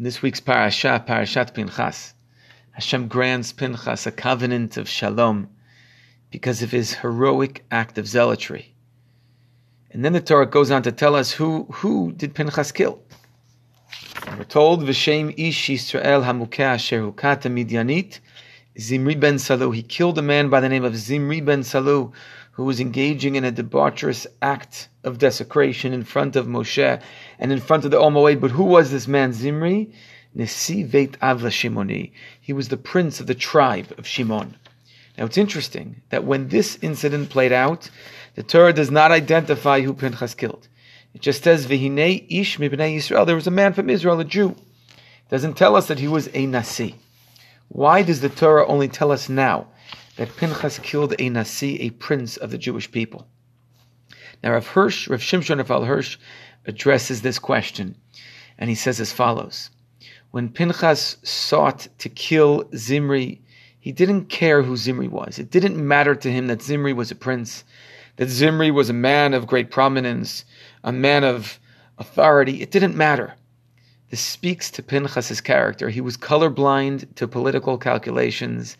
In this week's parasha, Parashat Pinchas, Hashem grants Pinchas a covenant of shalom because of his heroic act of zealotry. And then the Torah goes on to tell us who, who did Pinchas kill. And we're told, V'shem ish Yisrael hamukeh asher hukata midyanit, Zimri ben Salu. He killed a man by the name of Zimri ben Salu, who was engaging in a debaucherous act of desecration in front of Moshe and in front of the umm Omoed. But who was this man, Zimri? Nesi Veit Avla Shimoni. He was the prince of the tribe of Shimon. Now it's interesting that when this incident played out, the Torah does not identify who Pinchas killed. It just says, Vihine ish mibnei Yisrael. There was a man from Israel, a Jew. It doesn't tell us that he was a Nasi. Why does the Torah only tell us now that Pinchas killed a Nasi, a prince of the Jewish people? Now Rav Hirsch, Rav Shimshon Raphael Hirsch addresses this question, and he says as follows. When Pinchas sought to kill Zimri, he didn't care who Zimri was. It didn't matter to him that Zimri was a prince, that Zimri was a man of great prominence, a man of authority. It didn't matter. This speaks to Pinchas's character. He was colorblind to political calculations.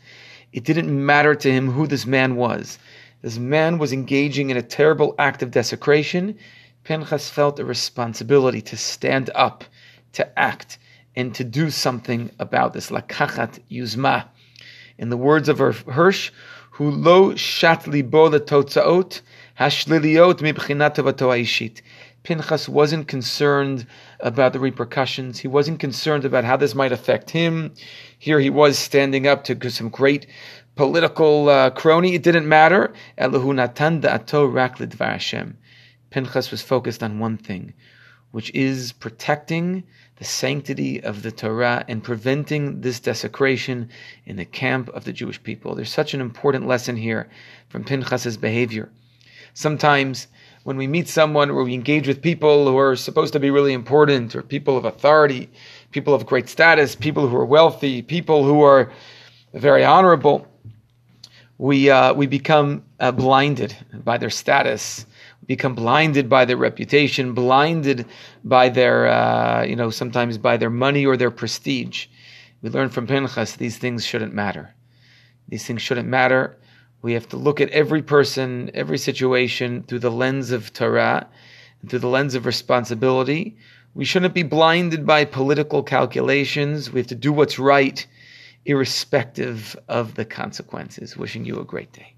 It didn't matter to him who this man was. This man was engaging in a terrible act of desecration. Pinchas felt a responsibility to stand up, to act, and to do something about this. Lakachat yuzma. In the words of Hirsch, who shat libo letotzaot hashliliot mibchinat tovato Pinchas wasn't concerned about the repercussions. He wasn't concerned about how this might affect him. Here he was standing up to some great political uh, crony. It didn't matter. Pinchas was focused on one thing, which is protecting the sanctity of the Torah and preventing this desecration in the camp of the Jewish people. There's such an important lesson here from Pinchas's behavior. Sometimes when we meet someone or we engage with people who are supposed to be really important or people of authority, people of great status, people who are wealthy, people who are very honorable, we, uh, we become uh, blinded by their status become blinded by their reputation, blinded by their, uh, you know, sometimes by their money or their prestige. We learn from Pinchas these things shouldn't matter. These things shouldn't matter. We have to look at every person, every situation through the lens of Torah, and through the lens of responsibility. We shouldn't be blinded by political calculations. We have to do what's right, irrespective of the consequences. Wishing you a great day.